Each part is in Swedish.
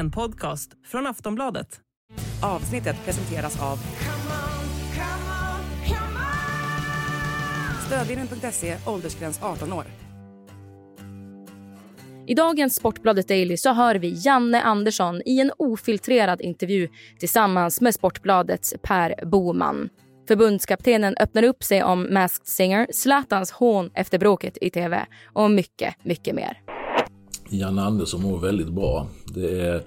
en podcast från Aftonbladet. Avsnittet presenteras av Stödvinnen.se, åldersgräns 18 år. I dagens Sportbladet Daily så hör vi Janne Andersson i en ofiltrerad intervju tillsammans med Sportbladets Per Boman. Förbundskaptenen öppnar upp sig om Masked Singer, Zlatans hån efter bråket i tv och mycket, mycket mer. Janne Andersson mår väldigt bra. Det är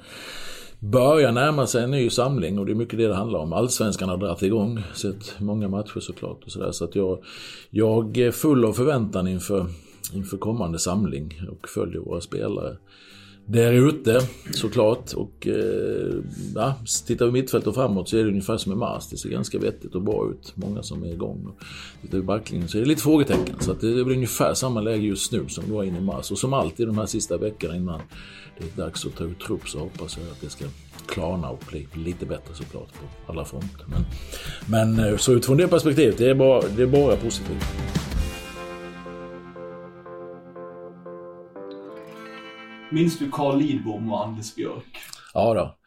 börjar närma sig en ny samling och det är mycket det det handlar om. Allsvenskan har dragit igång, sett många matcher såklart och sådär. Så att jag, jag är full av förväntan inför, inför kommande samling och följer våra spelare där ute såklart. Och eh, ja, tittar vi mittfält och framåt så är det ungefär som i mars. Det ser ganska vettigt och bra ut. Många som är igång. Och tittar vi backlinjen så är det lite frågetecken. Så att det är ungefär samma läge just nu som det var inne i mars. Och som alltid de här sista veckorna innan det är dags att ta ut trupp så hoppas jag att det ska klarna och bli lite bättre såklart på alla fronter. Men, men eh, så utifrån det perspektivet, det är bara, det är bara positivt. Minns du Carl Lidbom och Anders Björk? Ja då.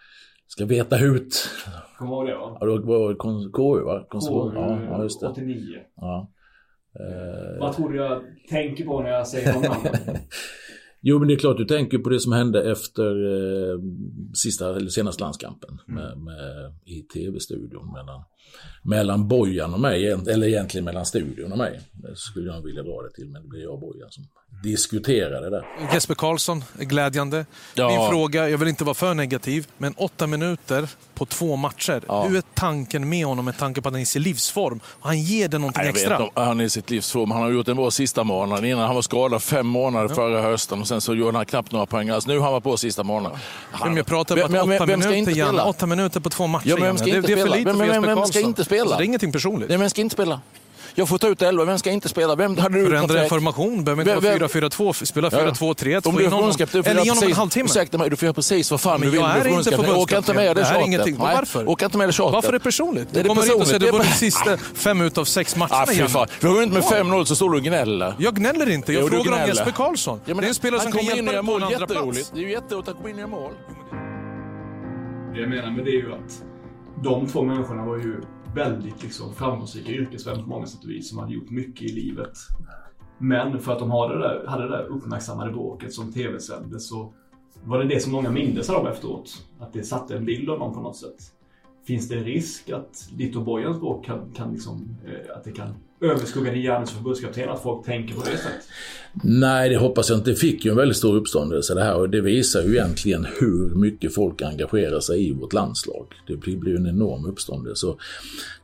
Ska veta ut. Kommer du ihåg det va? Ja, det var KU va? KU, ja, just det. 89. Ja. Eh, Vad tror du jag tänker på när jag säger namnen? Jo, men det är klart du tänker på det som hände efter eh, sista, eller senaste landskampen med, med, i tv-studion mellan, mellan Bojan och mig, eller egentligen mellan studion och mig. Det skulle jag vilja dra det till, men det blir jag och Bojan som diskuterade det. Jesper Karlsson, glädjande. Ja. Min fråga, jag vill inte vara för negativ, men åtta minuter på två matcher. Ja. Hur är tanken med honom med tanke på att han är i sin livsform? Han ger det någonting jag vet extra. inte om han är i sitt livsform. Han har gjort en bra sista månad. Innan han var skadad fem månader förra hösten och sen så gjorde han knappt några poäng. Alltså, nu har han varit på sista månaden. Men jag pratar om Vem- att vem- åtta vem ska minuter, inte Janne. spela? Åtta minuter på två matcher, Ja, men vem ska det, inte det är för spela? lite Vem- för vem- Jesper vem Karlsson. ska inte spela? Så det är ingenting personligt. Nej, vem ska inte spela? Jag får ta ut elva. Vem ska inte spela? Vem hade du Förändra kontrakt? formation, behöver inte Vem- vara vem- 4-4-2, spela Ja. 4-2-3-1, Om du är förbundskapten, du får Eller göra en precis- halvtimme. Ursäkta mig, du får göra precis vad fan du vill. jag är inte förbundskapten. Orkar inte med det tjatet. Varför? Orkar inte med det tjatet. Varför är det personligt? Du kommer hit och säger att du vunnit sista fem utav sex matcherna, Ah, fan. Vi har vunnit med 5-0 så står du och gnäller. Jag gnäller inte, jag frågar om. Jesper Karlsson. Det är en spelare som kan kommer in hjälpa dig på en mål. andra plats. Jätteroligt. Det är ju jätteroligt att komma in göra mål. Det jag menar med det är ju att de två människorna var ju väldigt liksom, framgångsrika yrkesvän på många sätt och vis som hade gjort mycket i livet. Men för att de hade det där, hade det där uppmärksammade bråket som tv-sändes så var det det som många mindes av dem efteråt. Att det satte en bild av dem på något sätt. Finns det en risk att ditt och Bojans bråk kan, kan liksom, eh, att det kan överskugga din gärning som förbundskapten? Att folk tänker på det sättet? Nej, det hoppas jag inte. Det fick ju en väldigt stor uppståndelse det här och det visar ju egentligen hur mycket folk engagerar sig i vårt landslag. Det blir ju en enorm uppståndelse. Så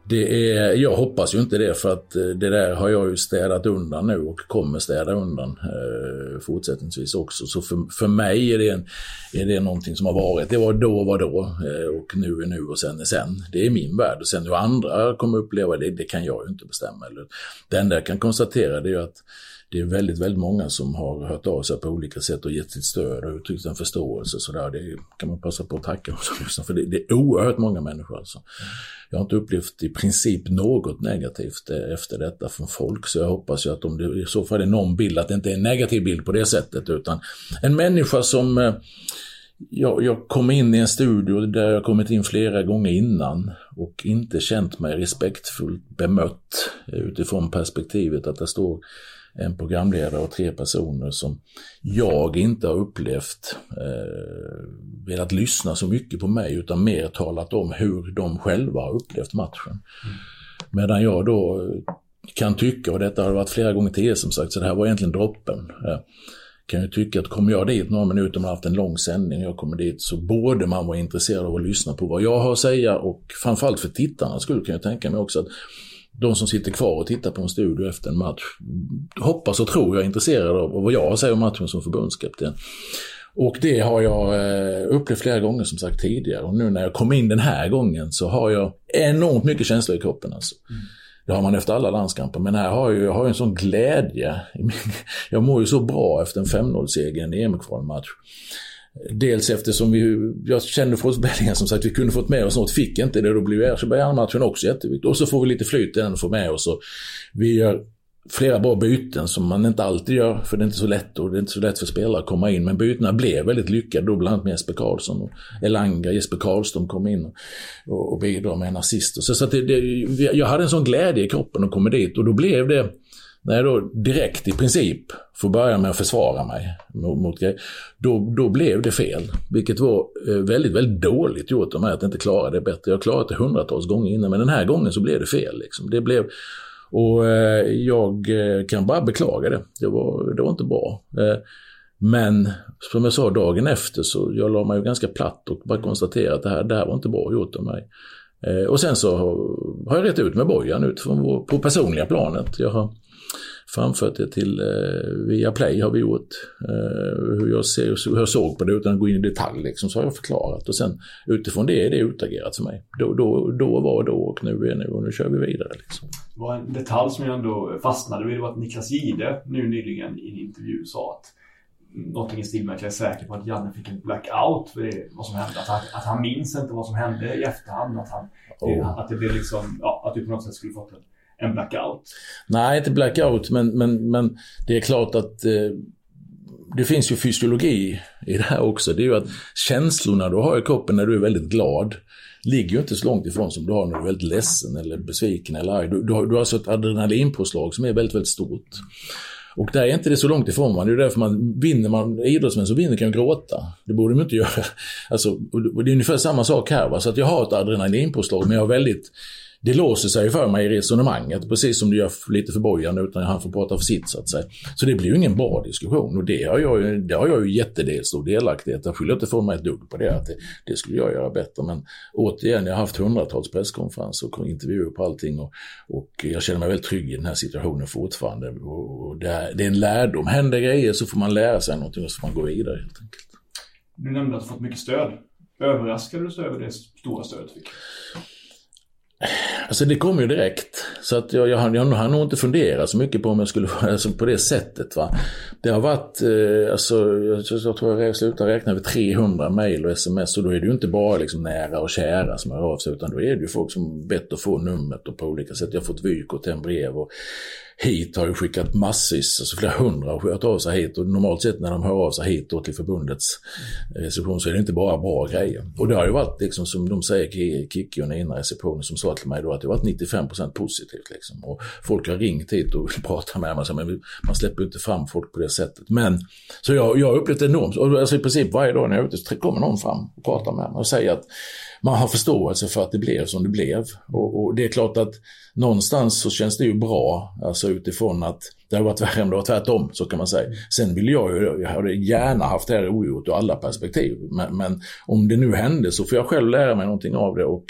det är, jag hoppas ju inte det för att eh, det där har jag ju städat undan nu och kommer städa undan eh, fortsättningsvis också. Så för, för mig är det, en, är det någonting som har varit. Det var då var då eh, och nu är nu och sen är sen. Det är min värld och sen hur andra kommer uppleva det, det kan jag ju inte bestämma. Eller, det enda jag kan konstatera det är ju att det är väldigt, väldigt många som har hört av sig på olika sätt och gett sitt stöd och uttryckt en förståelse. Så där. Det kan man passa på att tacka dem som lyssnar, för det, det är oerhört många människor. Alltså. Jag har inte upplevt i princip något negativt eh, efter detta från folk, så jag hoppas ju att om det i så fall är någon bild, att det inte är en negativ bild på det sättet, utan en människa som eh, jag, jag kom in i en studio där jag kommit in flera gånger innan och inte känt mig respektfullt bemött eh, utifrån perspektivet att det står en programledare och tre personer som jag inte har upplevt eh, velat lyssna så mycket på mig utan mer talat om hur de själva har upplevt matchen. Medan jag då kan tycka, och detta har varit flera gånger tidigare som sagt, så det här var egentligen droppen. Eh, kan ju tycka att kommer jag dit några minuter, man har haft en lång sändning, jag kommer dit, så borde man vara intresserad av att lyssna på vad jag har att säga och framförallt för tittarna skulle kan jag tänka mig också att de som sitter kvar och tittar på en studio efter en match hoppas och tror jag är intresserade av vad jag säga om matchen som förbundskapten. Och det har jag eh, upplevt flera gånger som sagt tidigare och nu när jag kom in den här gången så har jag enormt mycket känslor i kroppen alltså. Det har man efter alla landskamper, men här har jag, jag har en sån glädje. Jag mår ju så bra efter en 5-0-seger i en EM-kvalmatch. Dels eftersom vi, jag kände för oss Bellingham som sagt, vi kunde fått med oss något, fick inte det, då blev Azerbajdzjan-matchen också jätteviktig. Och så får vi lite flyt den och får med oss. Och vi gör flera bra byten som man inte alltid gör, för det är inte så lätt och det är inte så lätt för spelare att komma in. Men bytena blev väldigt lyckade, då bland annat med Jesper Karlsson och Elanga, Jesper Karlström kom in och, och bidrog med en assist. Så, så att det, det, jag hade en sån glädje i kroppen att komma dit och då blev det när jag då direkt i princip får börja med att försvara mig mot, mot då, då blev det fel. Vilket var eh, väldigt, väldigt dåligt gjort av mig att inte klara det bättre. Jag har klarat det hundratals gånger innan men den här gången så blev det fel. Liksom. Det blev, och eh, jag eh, kan bara beklaga det. Det var, det var inte bra. Men som jag sa dagen efter så jag la mig ju ganska platt och bara konstaterade att det här, det här var inte bra gjort av mig. Och sen så har jag rätt ut med Bojan utifrån på personliga planet. Jag har framfört det till eh, via Play har vi gjort. Eh, hur, jag ser, hur jag såg på det utan att gå in i detalj liksom, så har jag förklarat. Och sen utifrån det är det utagerat för mig. Då, då, då var då och nu är nu och nu kör vi vidare. Liksom. Det var en detalj som jag ändå fastnade vid. Det var att Niklas Gide nu nyligen i en intervju sa att någonting i stil med att jag är säker på att Janne fick en blackout för det, vad som hände. Att han, att han minns inte vad som hände i efterhand. Att, han, oh. att det blev liksom, ja, att du på något sätt skulle fått en en blackout? Nej, inte blackout, men, men, men det är klart att eh, det finns ju fysiologi i det här också. Det är ju att känslorna du har i kroppen när du är väldigt glad ligger ju inte så långt ifrån som du har när du är väldigt ledsen eller besviken eller arg. Du, du, har, du har alltså ett adrenalinpåslag som är väldigt, väldigt stort. Och där är inte det så långt ifrån man. Det är därför man vinner man idrottsmän som vinner kan ju gråta. Det borde de inte göra. Alltså, det är ungefär samma sak här. Va? Så att jag har ett adrenalinpåslag men jag har väldigt det låser sig för mig i resonemanget, precis som det gör lite för Bojan utan han får prata för sitt så att säga. Så det blir ju ingen bra diskussion och det har jag ju, det har jag ju jättedelstor delaktighet. Jag skyller inte från mig ett dugg på det, att det, det, skulle jag göra bättre. Men återigen, jag har haft hundratals presskonferenser och intervjuer på allting och, och jag känner mig väldigt trygg i den här situationen fortfarande. Och det, är, det är en lärdom. Händer grejer så får man lära sig någonting och så får man gå vidare helt enkelt. Du nämnde att du fått mycket stöd. Överraskade du dig över det stora stödet du fick? Alltså det kom ju direkt. Så att jag, jag, jag, har nog inte funderat så mycket på om jag skulle alltså på det sättet. Va? Det har varit, eh, alltså, jag, jag tror jag slutade räkna vid 300 mejl och sms och då är det ju inte bara liksom nära och kära som hör av sig utan då är det ju folk som bett att få numret och på olika sätt. Jag har fått vykort och en brev och hit har ju skickat massvis, alltså flera hundra har hört av sig hit och normalt sett när de hör av sig hit då till förbundets eh, reception så är det inte bara bra grejer. Och det har ju varit liksom som de säger, Kikki och Nina receptionen som sa till mig då att det har varit 95% positivt liksom. Och folk har ringt hit och pratat med mig, men man släpper ju inte fram folk på det sättet. Men, så jag, jag har upplevt det enormt, alltså i princip varje dag när jag är ute så kommer någon fram och pratar med mig och säger att man har förståelse för att det blev som det blev. Och, och, det är klart att någonstans så känns det ju bra, alltså utifrån att det har varit värre om det var tvärtom, så kan man säga. Sen vill jag ju, jag hade gärna haft det här ogjort ur alla perspektiv. Men, men, om det nu hände så får jag själv lära mig någonting av det. Och,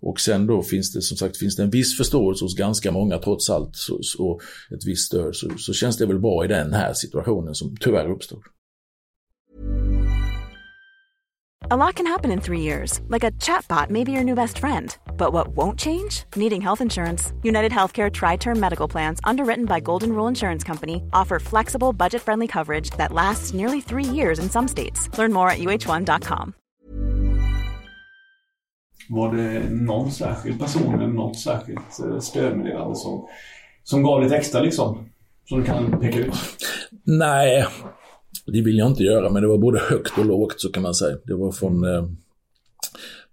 och sen då finns det som sagt finns det en viss förståelse hos ganska många trots allt så, så ett visst stöd så, så känns det väl bra i den här situationen som tyvärr uppstod. A lot can happen in three years, like a chatbot may be your new best friend. But what won't change? Needing health insurance. United Healthcare Tri Term Medical Plans, underwritten by Golden Rule Insurance Company, offer flexible, budget friendly coverage that lasts nearly three years in some states. Learn more at uh1.com. Var det någon särskild person eller något särskilt eh, stödmeddelande som, som gav lite extra liksom? Som du kan peka ut? Nej, Det vill jag inte göra, men det var både högt och lågt så kan man säga. Det var från eh,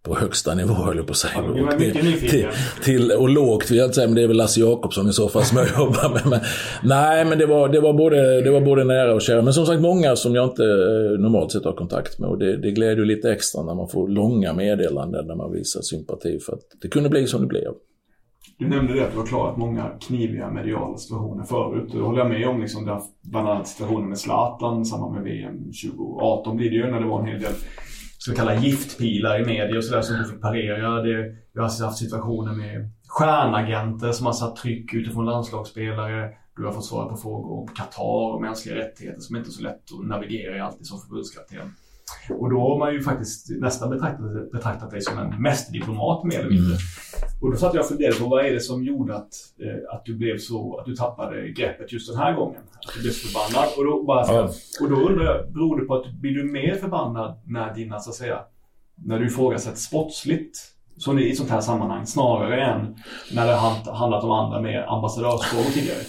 på högsta nivå höll jag på att säga. Ja, till, till, till, och lågt vill jag inte säga, men det är väl Lasse Jakobsson i så fall som jag jobbar med. Men, nej, men det var, det, var både, det var både nära och kära. Men som sagt många som jag inte eh, normalt sett har kontakt med. Och det, det gläder lite extra när man får långa meddelanden där man visar sympati för att det kunde bli som det blev. Du nämnde det att du har klarat många kniviga mediala situationer förut. Det håller jag med om. Liksom, där har bland annat situationen med Zlatan i samband med VM 2018 blir det ju när det var en hel del så kallade giftpilar i media och sådär som du fick parera. Det, jag har haft situationer med stjärnagenter som har satt tryck utifrån landslagsspelare. Du har fått svara på frågor om Qatar och mänskliga rättigheter som inte är så lätt att navigera i alltid som förbundskapten. Och då har man ju faktiskt nästan betraktat, betraktat dig som en mästerdiplomat mer eller mindre. Mm. Och då satt jag och funderade på vad är det som gjorde att, eh, att du blev så, att du tappade greppet just den här gången? Att du blev förbannad. Och då, bara, ja. och då undrar jag, beror det på att blir du mer förbannad när dina, så att säga, när du ifrågasätts sportsligt som i ett sånt här sammanhang snarare än när det handlat om andra mer ambassadörsfrågor tidigare?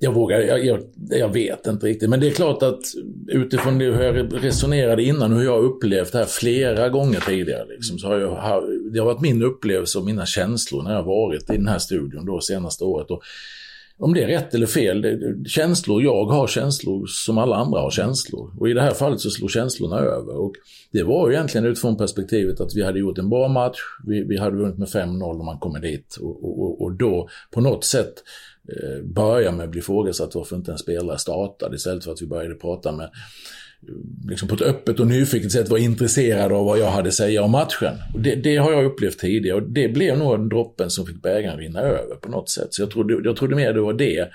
Jag vågar, jag, jag, jag, vet inte riktigt. Men det är klart att utifrån det hur jag resonerade innan, hur jag har upplevt det här flera gånger tidigare. Liksom, så har jag, det har varit min upplevelse och mina känslor när jag varit i den här studion då senaste året. Och om det är rätt eller fel, det, känslor, jag har känslor som alla andra har känslor. Och i det här fallet så slår känslorna över. Och det var ju egentligen utifrån perspektivet att vi hade gjort en bra match, vi, vi hade vunnit med 5-0 och man kommer dit. Och, och, och då på något sätt Eh, börja med att bli ifrågasatt varför inte en spelare startade istället för att vi började prata med eh, liksom på ett öppet och nyfiket sätt var intresserad av vad jag hade att säga om matchen. Det, det, har jag upplevt tidigare och det blev nog droppen som fick bägaren rinna över på något sätt. Så jag trodde, jag trodde mer det var det.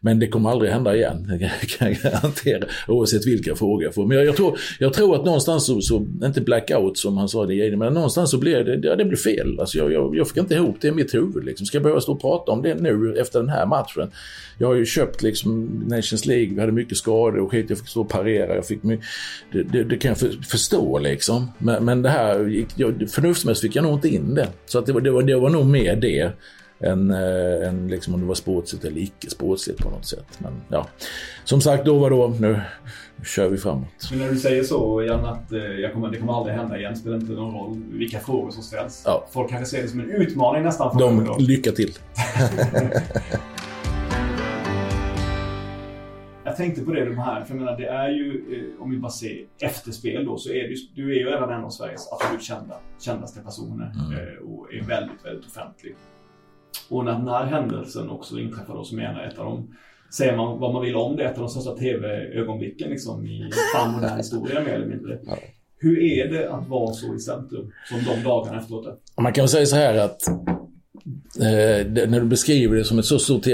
Men det kommer aldrig hända igen, det kan jag garantera, oavsett vilka frågor jag får. Men jag, jag, tror, jag tror att någonstans så, så, inte blackout som han sa det men någonstans så blev det, ja, det blev fel. Alltså jag, jag, jag fick inte ihop det i mitt huvud. Liksom. Ska jag behöva stå och prata om det nu efter den här matchen? Jag har ju köpt liksom Nations League, vi hade mycket skador och skit, jag fick stå och parera. Jag fick det, det, det, kan jag för, förstå liksom. Men, men det här, jag, förnuftsmässigt fick jag nog inte in det. Så att det, var, det, var, det var nog mer det än, äh, än liksom om det var sportsligt eller icke sportsligt på något sätt. Men ja, som sagt, då var då. Nu kör vi framåt. Men när du säger så, Jan, att eh, kommer, det kommer aldrig hända igen, spelar inte någon roll vilka frågor som ställs. Ja. Folk kanske ser det som en utmaning nästan. De, lycka till. jag tänkte på det, de här, för jag menar, det är ju, eh, om vi bara ser efterspel då, så är du, du är ju redan en av Sveriges absolut kända, kändaste personer mm. och är väldigt, väldigt offentlig. Och när den här händelsen också inträffar då, som är ett av de Säger man vad man vill om det, ett av de största tv-ögonblicken liksom, i sann historia mer eller mindre. Ja. Hur är det att vara så i centrum som de dagarna efteråt? Man kan väl säga så här att eh, när du beskriver det som ett så stort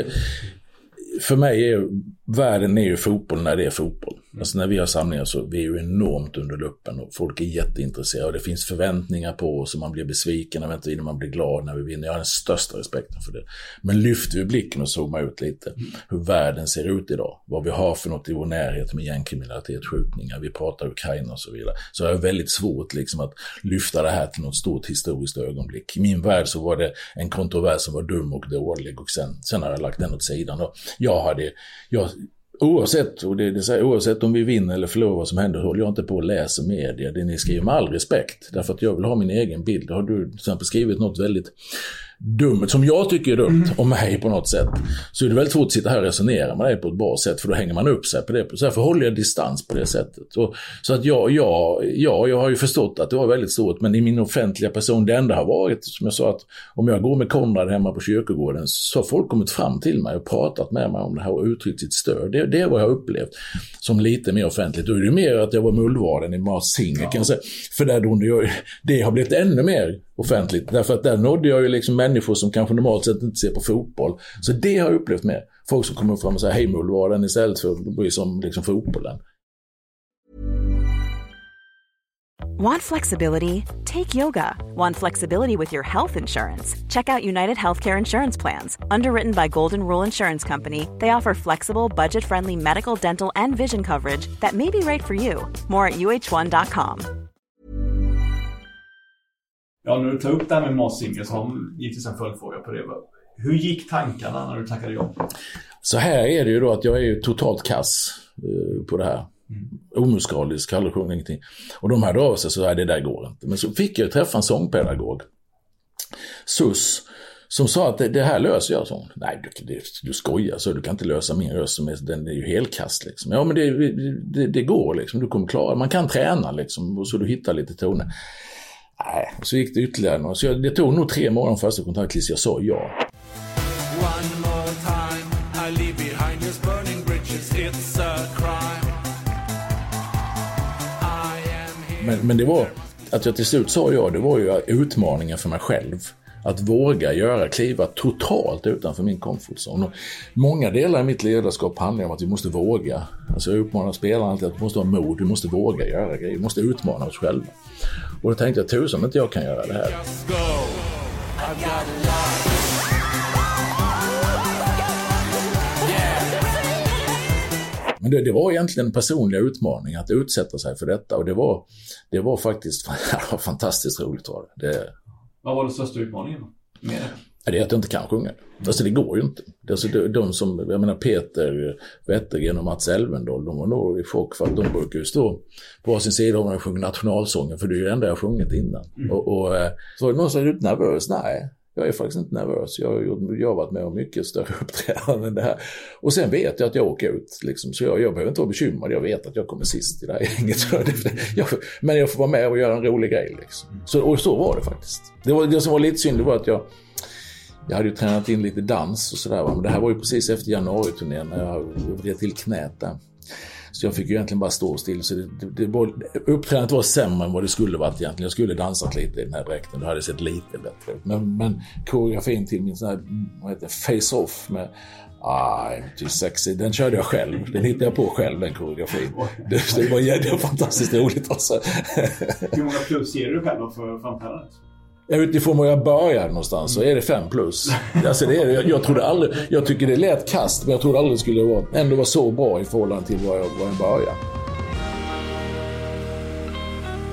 för mig är världen är ju fotboll när det är fotboll. Mm. Alltså när vi har samlingar så vi är ju enormt under luppen och folk är jätteintresserade och det finns förväntningar på oss och man blir besviken när man blir glad när vi vinner. Jag har den största respekten för det. Men lyfter vi blicken och zoomar ut lite mm. hur världen ser ut idag, vad vi har för något i vår närhet med gängkriminalitet, skjutningar, vi pratar Ukraina och så vidare. Så jag har väldigt svårt liksom att lyfta det här till något stort historiskt ögonblick. I min värld så var det en kontrovers som var dum och dålig och sen, sen har jag lagt den åt sidan. Och jag hade, jag, Oavsett, och det, det säger, oavsett om vi vinner eller förlorar vad som händer, håller jag inte på att läsa media. Det ni skriver med all respekt. Därför att jag vill ha min egen bild. Har du till exempel skrivit något väldigt dumt, som jag tycker är dumt, mm. om mig på något sätt, så är det väldigt svårt att sitta här och resonera med dig på ett bra sätt, för då hänger man upp sig på det. Så därför håller jag distans på det sättet. Och, så att ja, ja, ja, jag har ju förstått att det var väldigt stort, men i min offentliga person, det enda har varit, som jag sa, att om jag går med Konrad hemma på kyrkogården, så har folk kommit fram till mig och pratat med mig om det här och uttryckt sitt stöd. Det, det är vad jag har upplevt som lite mer offentligt. Då är det mer att jag var mullvaden i Mars Singer, ja. kan jag säga. För där då, det har blivit ännu mer offentligt. Därför att där nådde jag ju liksom människor som kanske normalt sett inte ser på fotboll. Så det har jag upplevt med. Folk som kommer fram och säger hej Mullvaden istället för att bry sig om liksom fotbollen. Want flexibility? Take yoga. Want flexibility with your health insurance? Check out United Healthcare Insurance Plans. Underwritten by Golden Rule Insurance Company, they offer flexible, budget friendly medical, dental, and vision coverage that may be right for you. More at uh1.com. Ja, när du tar upp det här med Mars Singer så har givetvis en följdfråga på det. Hur gick tankarna när du tackade ja? Så här är det ju då att jag är ju totalt kass eh, på det här. Mm. Omusikalisk, sjungit ingenting. Och de hörde av sig så här, det där går inte. Men så fick jag träffa en sångpedagog, SUS, som sa att det, det här löser jag. Så, Nej, du, det, du skojar, så du kan inte lösa min röst, som är, den är ju helkast. Liksom. Ja, men det, det, det, går liksom, du kommer klara Man kan träna liksom, så du hittar lite toner. Nej, så gick det ytterligare några. Så jag, det tog nog tre månader första kontakt tills jag sa ja. Men, men det var, att jag till slut sa ja, det var ju utmaningen för mig själv. Att våga göra, kliva totalt utanför min comfort zone. Och många delar i mitt ledarskap handlar om att vi måste våga. Alltså jag uppmanar spelarna alltid att vi måste ha mod, vi måste våga göra grejer, vi måste utmana oss själva. Och då tänkte jag, tusan om inte jag kan göra det här. Men det, det, var egentligen en personlig utmaning att utsätta sig för detta och det var, det var faktiskt fantastiskt roligt. Var det. det vad var den största utmaningen? Med det? Det är att jag inte kan sjunga. Alltså det går ju inte. Alltså, de, de som, jag menar Peter Wettergren och Mats Elvendal, de var nog i chock för att de brukar ju stå på varsin sida om när de sjunger nationalsången, för det är ju det enda jag sjungit innan. Och, och eh, så var det någon som du inte nervös? Nej, jag är faktiskt inte nervös. Jag har, gjort, jag har varit med om mycket större uppträdanden än det här. Och sen vet jag att jag åker ut, liksom, så jag, jag behöver inte vara bekymrad. Jag vet att jag kommer sist i det här gänget. Jag, men jag får vara med och göra en rolig grej. Liksom. Så, och så var det faktiskt. Det, var, det som var lite synd var att jag jag hade ju tränat in lite dans och sådär. Men det här var ju precis efter januariturnén när jag vred till knät där. Så jag fick ju egentligen bara stå still. Så det, det, det uppträdandet var sämre än vad det skulle varit egentligen. Jag skulle dansat lite i den här dräkten. det hade sett lite bättre ut. Men, men koreografin till min sån här, vad heter det, face-off med I'm too sexy. Den körde jag själv. Den hittade jag på själv, den koreografin. Det, det, var, det var fantastiskt roligt alltså. Hur många plus ger du själv för framträdandet? Utifrån var jag började någonstans så är det fem plus. Alltså det är det. Jag, jag trodde aldrig, jag tycker det lät kast men jag trodde aldrig det skulle vara, ändå vara så bra i förhållande till var jag, var jag började.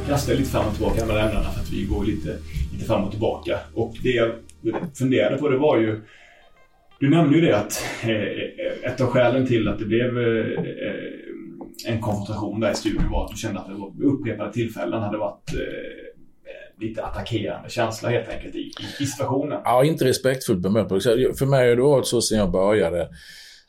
kastar lite fram och tillbaka med ämnena för att vi går lite, lite fram och tillbaka. Och det jag funderade på det var ju Du nämnde ju det att eh, ett av skälen till att det blev eh, en konfrontation där i studion var att du kände att det var upprepade tillfällen hade varit eh, lite attackerande känsla helt enkelt i, i situationen. Ja, inte respektfullt bemött. För mig har det varit så sedan jag började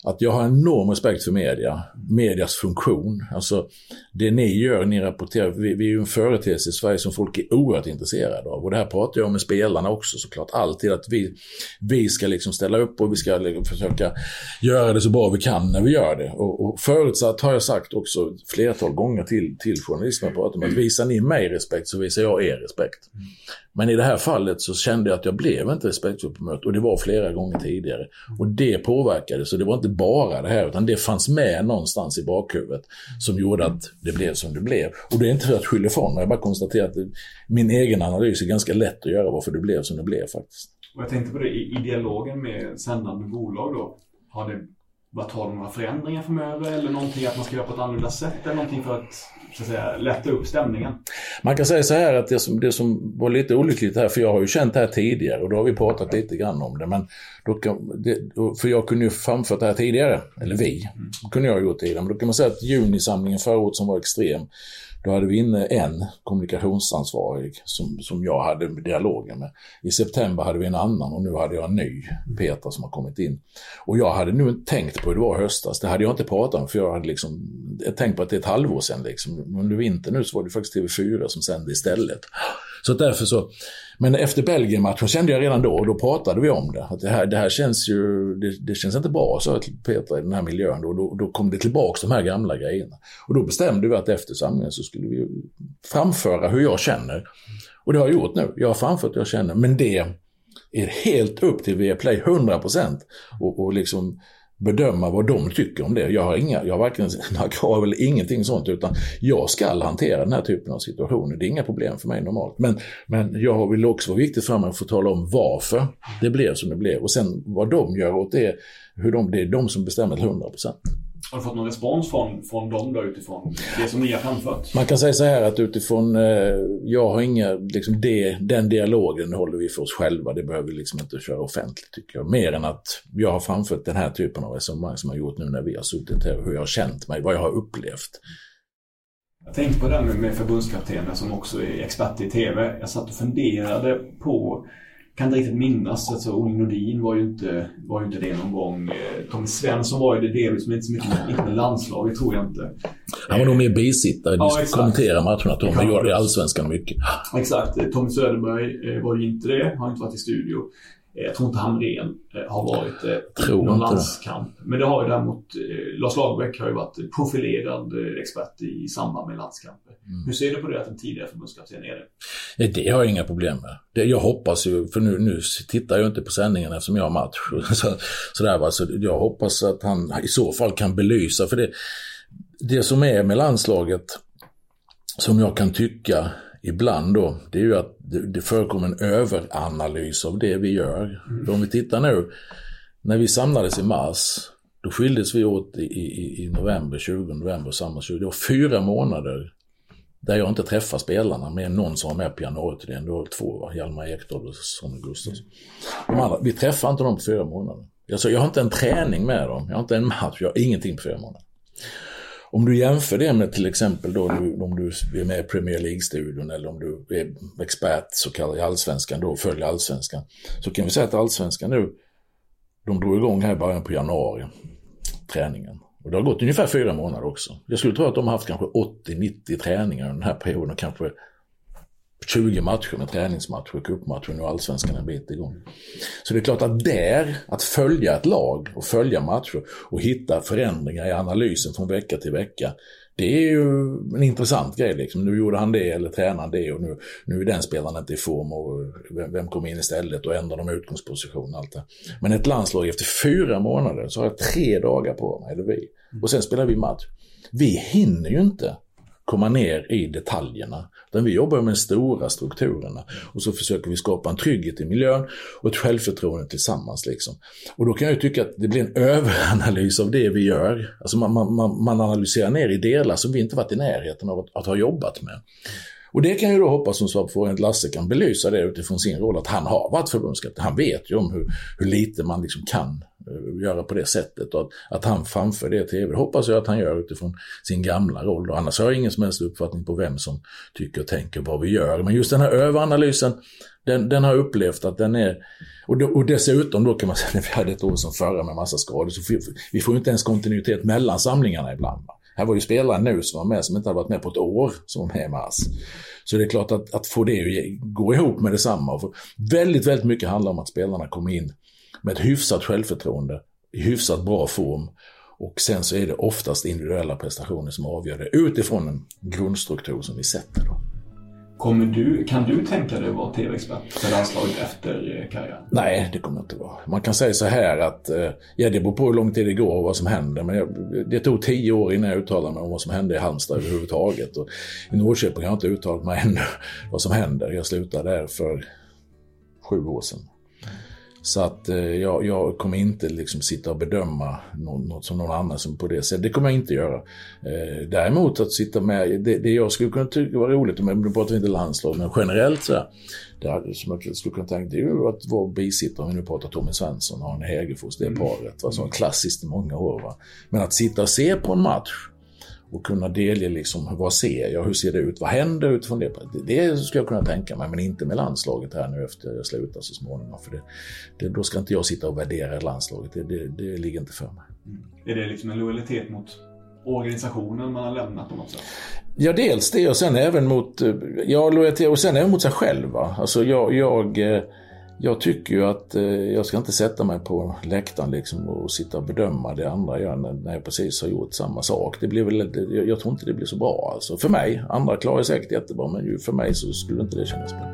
att jag har enorm respekt för media, medias funktion. Alltså det ni gör, ni rapporterar, vi, vi är ju en företeelse i Sverige som folk är oerhört intresserade av. Och det här pratar jag med spelarna också såklart, alltid att vi, vi ska liksom ställa upp och vi ska liksom försöka göra det så bra vi kan när vi gör det. Och, och förutsatt har jag sagt också flertal gånger till, till journalisterna jag pratar att visar ni mig respekt så visar jag er respekt. Men i det här fallet så kände jag att jag blev inte respektfull bemött och det var flera gånger tidigare. Och det påverkade, så det var inte bara det här utan det fanns med någonstans i bakhuvudet som gjorde att det blev som det blev. Och det är inte för att skylla ifrån mig, jag bara konstaterar att min egen analys är ganska lätt att göra varför det blev som det blev faktiskt. Och jag tänkte på det, i, i dialogen med sändande bolag då, har det tal om några förändringar framöver? Eller någonting att man ska göra på ett annorlunda sätt? Eller någonting för att, så att säga, lätta upp stämningen? Man kan säga så här att det som, det som var lite olyckligt här, för jag har ju känt det här tidigare och då har vi pratat lite grann om det, men då kan, det, för jag kunde ju framfört det här tidigare, eller vi, kunde jag ha gjort tidigare, men då kan man säga att junisamlingen förra året som var extrem, då hade vi inne en kommunikationsansvarig som, som jag hade dialogen med. I september hade vi en annan och nu hade jag en ny, Peter, som har kommit in. Och jag hade nu tänkt på hur det var i höstas. Det hade jag inte pratat om för jag hade liksom jag tänkt på att det är ett halvår sedan. Liksom. Under vintern nu så var det faktiskt TV4 som sände istället. Så därför så, men efter Belgien-matchen kände jag redan då, och då pratade vi om det. Att det här, det här känns ju, det, det känns inte bra, sa jag till Peter, i den här miljön. Då, då, då kom det tillbaks de här gamla grejerna. Och då bestämde vi att efter samlingen så skulle vi framföra hur jag känner. Och det har jag gjort nu. Jag har framfört hur jag känner. Men det är helt upp till Viaplay 100% och, och liksom bedöma vad de tycker om det. Jag har, inga, jag har varken några krav eller ingenting sånt utan jag ska hantera den här typen av situationer. Det är inga problem för mig normalt. Men, men jag vill också vara viktigt för mig att få tala om varför det blev som det blev och sen vad de gör åt det, hur de, det är de som bestämmer till 100%. Har du fått någon respons från, från dem då utifrån det som ni har framfört? Man kan säga så här att utifrån, eh, jag har inga, liksom det, den dialogen håller vi för oss själva. Det behöver vi liksom inte köra offentligt tycker jag. Mer än att jag har framfört den här typen av resonemang som jag har gjort nu när vi har suttit här, hur jag har känt mig, vad jag har upplevt. Jag tänkte på det här med förbundskaptenen som också är expert i TV. Jag satt och funderade på kan inte riktigt minnas. Alltså, Olle Nordin var ju inte, var ju inte det någon gång. Eh, Tommy Svensson var ju det delvis, men inte så mycket med, med landslaget tror jag inte. Han var nog mer bisittare, Ja, kommentera matcherna. Tom, Ja, men gör det i precis. allsvenskan mycket. Exakt. Tommy Söderberg eh, var ju inte det. Har inte varit i studio. Eh, Jag tror inte Hamrén eh, har varit eh, Tror någon inte det. landskamp. Men det har ju däremot eh, Lars Lagerbäck har ju varit profilerad eh, expert i samband med landskamper. Mm. Hur ser du på det att en tidigare förbundskapten är det? Det har jag inga problem med. Det, jag hoppas ju, för nu, nu tittar jag inte på sändningen eftersom jag har match. Så, sådär, va? så jag hoppas att han i så fall kan belysa. För det, det som är med landslaget, som jag kan tycka ibland då, det är ju att det, förekommer en överanalys av det vi gör. Om vi tittar nu, när vi samlades i mars, då skildes vi åt i, i, i november, 20 november samma 20. Det var fyra månader där jag inte träffar spelarna med någon som var med på januariturnén. Det var två, va? Hjalmar Ekdal och Sonny Gustafsson. De andra, vi träffar inte dem på fyra månader. Alltså, jag har inte en träning med dem, jag har inte en match, jag har ingenting på fyra månader. Om du jämför det med till exempel då om du är med i Premier League-studion eller om du är expert så kallad i allsvenskan då följer allsvenskan. Så kan vi säga att allsvenskan nu, de drog igång här i början på januari, träningen. Och det har gått ungefär fyra månader också. Jag skulle tro att de har haft kanske 80-90 träningar under den här perioden, kanske 20 matcher med träningsmatcher, cupmatcher och allsvenskan en bit igång. Så det är klart att där, att följa ett lag och följa matcher och hitta förändringar i analysen från vecka till vecka. Det är ju en intressant grej liksom. Nu gjorde han det eller tränaren det och nu, nu är den spelaren inte i form och vem, vem kommer in istället och ändrar de utgångsposition och allt det. Men ett landslag efter fyra månader så har jag tre dagar på mig, eller vi. Och sen spelar vi match. Vi hinner ju inte komma ner i detaljerna. Utan vi jobbar med de stora strukturerna och så försöker vi skapa en trygghet i miljön och ett självförtroende tillsammans. Liksom. Och då kan jag tycka att det blir en överanalys av det vi gör. Alltså man, man, man analyserar ner i delar som vi inte varit i närheten av att, att ha jobbat med. Och det kan jag då hoppas som svar på att Lasse kan belysa det utifrån sin roll, att han har varit förbundskapten. Han vet ju om hur, hur lite man liksom kan Eh, göra på det sättet och att, att han framför det i tv. hoppas jag att han gör utifrån sin gamla roll. Och annars har jag ingen som helst uppfattning på vem som tycker och tänker vad vi gör. Men just den här överanalysen, den, den har upplevt att den är och, då, och dessutom då kan man säga, när vi hade ett år som förra med massa skador, så vi, vi får inte ens kontinuitet mellan samlingarna ibland. Va? Här var ju spelare nu som var med som inte hade varit med på ett år som var med i mars. Så det är klart att, att få det att gå ihop med detsamma. För väldigt, väldigt mycket handlar om att spelarna kommer in med ett hyfsat självförtroende, i hyfsat bra form. Och sen så är det oftast individuella prestationer som avgör det utifrån en grundstruktur som vi sätter. Då. Kommer du, kan du tänka dig att vara tv-expert för landslaget efter eh, karriären? Nej, det kommer jag inte vara. Man kan säga så här att, eh, ja det beror på hur lång tid det går och vad som händer. Men jag, det tog tio år innan jag uttalade mig om vad som hände i Halmstad överhuvudtaget. Och I Norrköping har jag inte uttalat mig ännu vad som händer. Jag slutade där för sju år sedan. Så att eh, jag, jag, kommer inte liksom sitta och bedöma något, något som någon annan som på det sättet. Det kommer jag inte göra. Eh, däremot att sitta med, det, det jag skulle kunna tycka var roligt, men nu pratar vi inte landslag, men generellt så här, det som jag skulle kunna tänka det är ju att vara bisittare, om vi nu pratar Tommy Svensson och Arne Hegerfors, det paret, va, som var klassiskt i många år. Va. Men att sitta och se på en match och kunna delge liksom, vad ser jag, hur ser det ut, vad händer utifrån det? Det skulle jag kunna tänka mig, men inte med landslaget här nu efter jag slutar så småningom. För det, det, då ska inte jag sitta och värdera landslaget, det, det, det ligger inte för mig. Mm. Är det liksom en lojalitet mot organisationen man har lämnat på något sätt? Ja, dels det och sen även mot, ja, lojalitet och sen även mot sig själv. Va? Alltså jag, jag eh, jag tycker ju att eh, jag ska inte sätta mig på läktaren liksom och sitta och bedöma det andra gör när, när jag precis har gjort samma sak. Det blir väl, jag, jag tror inte det blir så bra alltså. För mig, andra klarar säkert jättebra men ju för mig så skulle inte det kännas bra.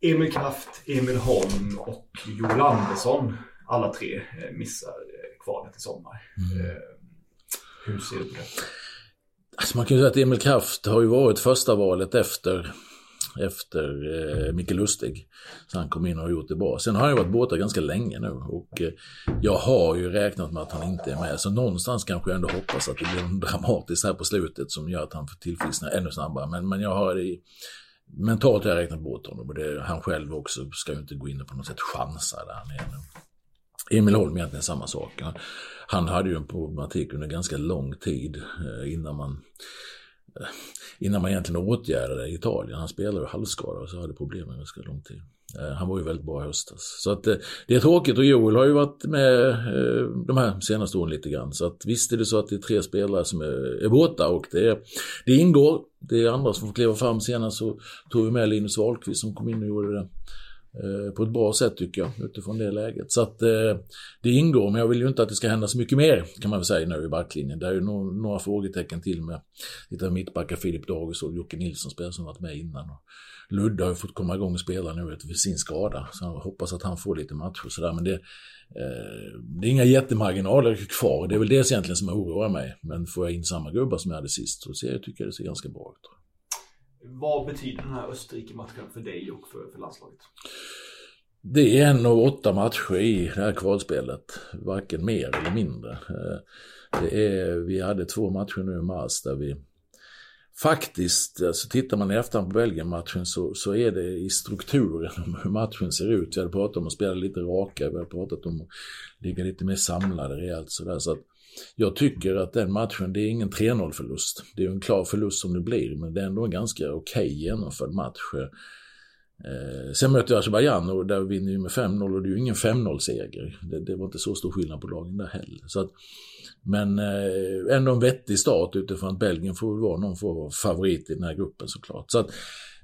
Emil Kraft, Emil Holm och Joel Andersson, alla tre eh, missar eh, kvalet i sommar. Mm. Eh, hur ser du på det? Alltså man kan ju säga att Emil Kraft har ju varit första valet efter, efter eh, Micke Lustig. Så han kom in och har gjort det bra. Sen har han ju varit borta ganska länge nu och eh, jag har ju räknat med att han inte är med. Så någonstans kanske jag ändå hoppas att det blir något dramatiskt här på slutet som gör att han får ännu snabbare. Men, men jag har i, mentalt har jag räknat bort honom och det, han själv också ska ju inte gå in och på något sätt chansa där han är nu. Emil Holm egentligen samma sak. Han hade ju en problematik under ganska lång tid eh, innan man eh, innan man egentligen åtgärdade i Italien. Han spelade ju halvskadad och så hade problem med ganska lång tid. Eh, han var ju väldigt bra i höstas. Så att det är tråkigt och Joel har ju varit med de här senaste åren lite grann. Så att visst är det så att det är tre spelare som är, är borta och det, det ingår. Det är andra som får kliva fram senast så tog vi med Linus Wahlqvist som kom in och gjorde det Eh, på ett bra sätt tycker jag utifrån det läget. Så att eh, det ingår, men jag vill ju inte att det ska hända så mycket mer kan man väl säga nu i backlinjen. Det är ju no några frågetecken till med lite mittbackar, Filip Dagos och Jocke Nilsson spelare som varit med innan. Och Ludde har ju fått komma igång och spela nu efter sin skada, så jag hoppas att han får lite matcher sådär. Men det, eh, det är inga jättemarginaler kvar. Det är väl det egentligen som oroar mig. Men får jag in samma gubbar som jag hade sist så ser jag, tycker jag det ser ganska bra ut. Vad betyder den här Österrike-matchen för dig och för, för landslaget? Det är en av åtta matcher i det här kvalspelet. Varken mer eller mindre. Eh, det är, vi hade två matcher nu i mars där vi faktiskt, alltså tittar man i efterhand på Belgien-matchen så, så är det i strukturen om hur matchen ser ut. Vi hade pratat om att spela lite raka, vi hade pratat om att ligga lite mer samlade rejält sådär. Så att jag tycker att den matchen, det är ingen 3-0 förlust. Det är en klar förlust som det blir, men det är ändå en ganska okej okay genomförd match. Eh, sen möter vi Azerbajdzjan och där vinner vi med 5-0 och det är ju ingen 5-0-seger. Det, det, var inte så stor skillnad på lagen där heller. Så att, men eh, ändå en vettig start utifrån att Belgien får vara någon form av favorit i den här gruppen såklart. Så att,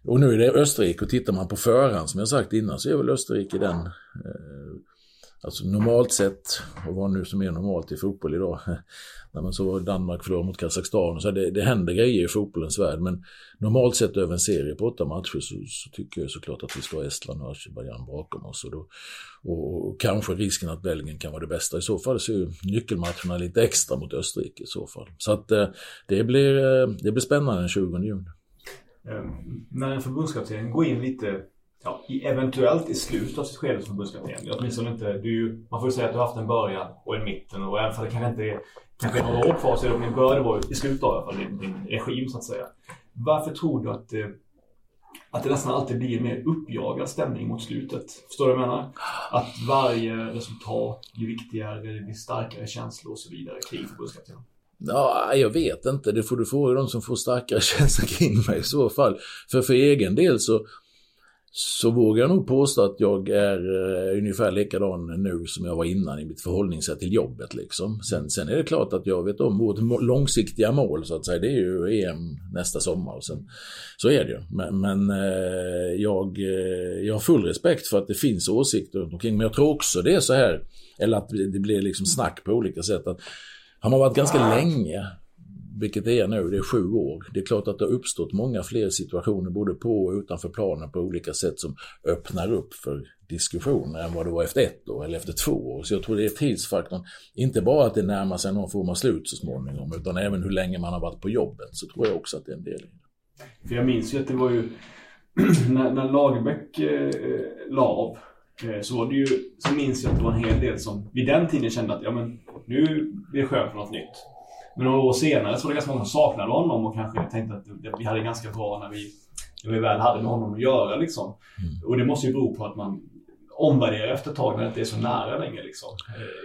och nu är det Österrike och tittar man på förhand som jag sagt innan så är väl Österrike den eh, Alltså normalt sett, och vad nu som är normalt i fotboll idag, när man så Danmark förlorar mot Kazakstan, så det, det händer grejer i fotbollens värld. Men normalt sett över en serie på åtta matcher så, så tycker jag såklart att vi ska ha Estland och Azerbajdzjan bakom oss. Och, då, och, och, kanske risken att Belgien kan vara det bästa. I så fall så är ju nyckelmatcherna lite extra mot Österrike i så fall. Så att eh, det, blir, eh, det blir spännande den 20 juni. Eh, när en förbundskapten går in lite ja, eventuellt i slutet av sitt skede som förbundskapten. Åtminstone inte, du, man får ju säga att du har haft en början och en mitten och även för det kanske inte är kanske är några år kvar så är det, bör det var i slutet av i alla fall, din, din regim så att säga. Varför tror du att, eh, att det nästan alltid blir en mer uppjagad stämning mot slutet? Förstår du vad jag menar? Att varje resultat blir viktigare, det blir starkare känslor och så vidare kring förbundskaptenen. Ja, jag vet inte. Det får du fråga de som får starkare känslor kring mig i så fall. För för egen del så så vågar jag nog påstå att jag är uh, ungefär likadan nu som jag var innan i mitt förhållningssätt till jobbet. Liksom. Sen, sen är det klart att jag vet om vårt långsiktiga mål så att säga. Det är ju EM nästa sommar. Och sen, så är det ju. Men, men uh, jag, uh, jag har full respekt för att det finns åsikter runt omkring. Men jag tror också det är så här, eller att det blir liksom snack på olika sätt. att Har man varit ganska länge vilket det är nu, det är sju år. Det är klart att det har uppstått många fler situationer både på och utanför planen på olika sätt som öppnar upp för diskussioner än vad det var efter ett år eller efter två år. Så jag tror det är tidsfaktorn, inte bara att det närmar sig någon form av slut så småningom, utan även hur länge man har varit på jobbet. Så tror jag också att det är en del i det. För jag minns ju att det var ju när, när Lagerbäck eh, la av eh, så var det ju, så minns jag att det var en hel del som vid den tiden kände att ja men nu blir det skönt för något nytt. Men några år senare så var det ganska många som saknade honom och kanske tänkte att vi hade ganska bra när vi, när vi väl hade med honom att göra. Liksom. Mm. Och det måste ju bero på att man omvärderar efter ett tag när det inte är så nära längre. Liksom.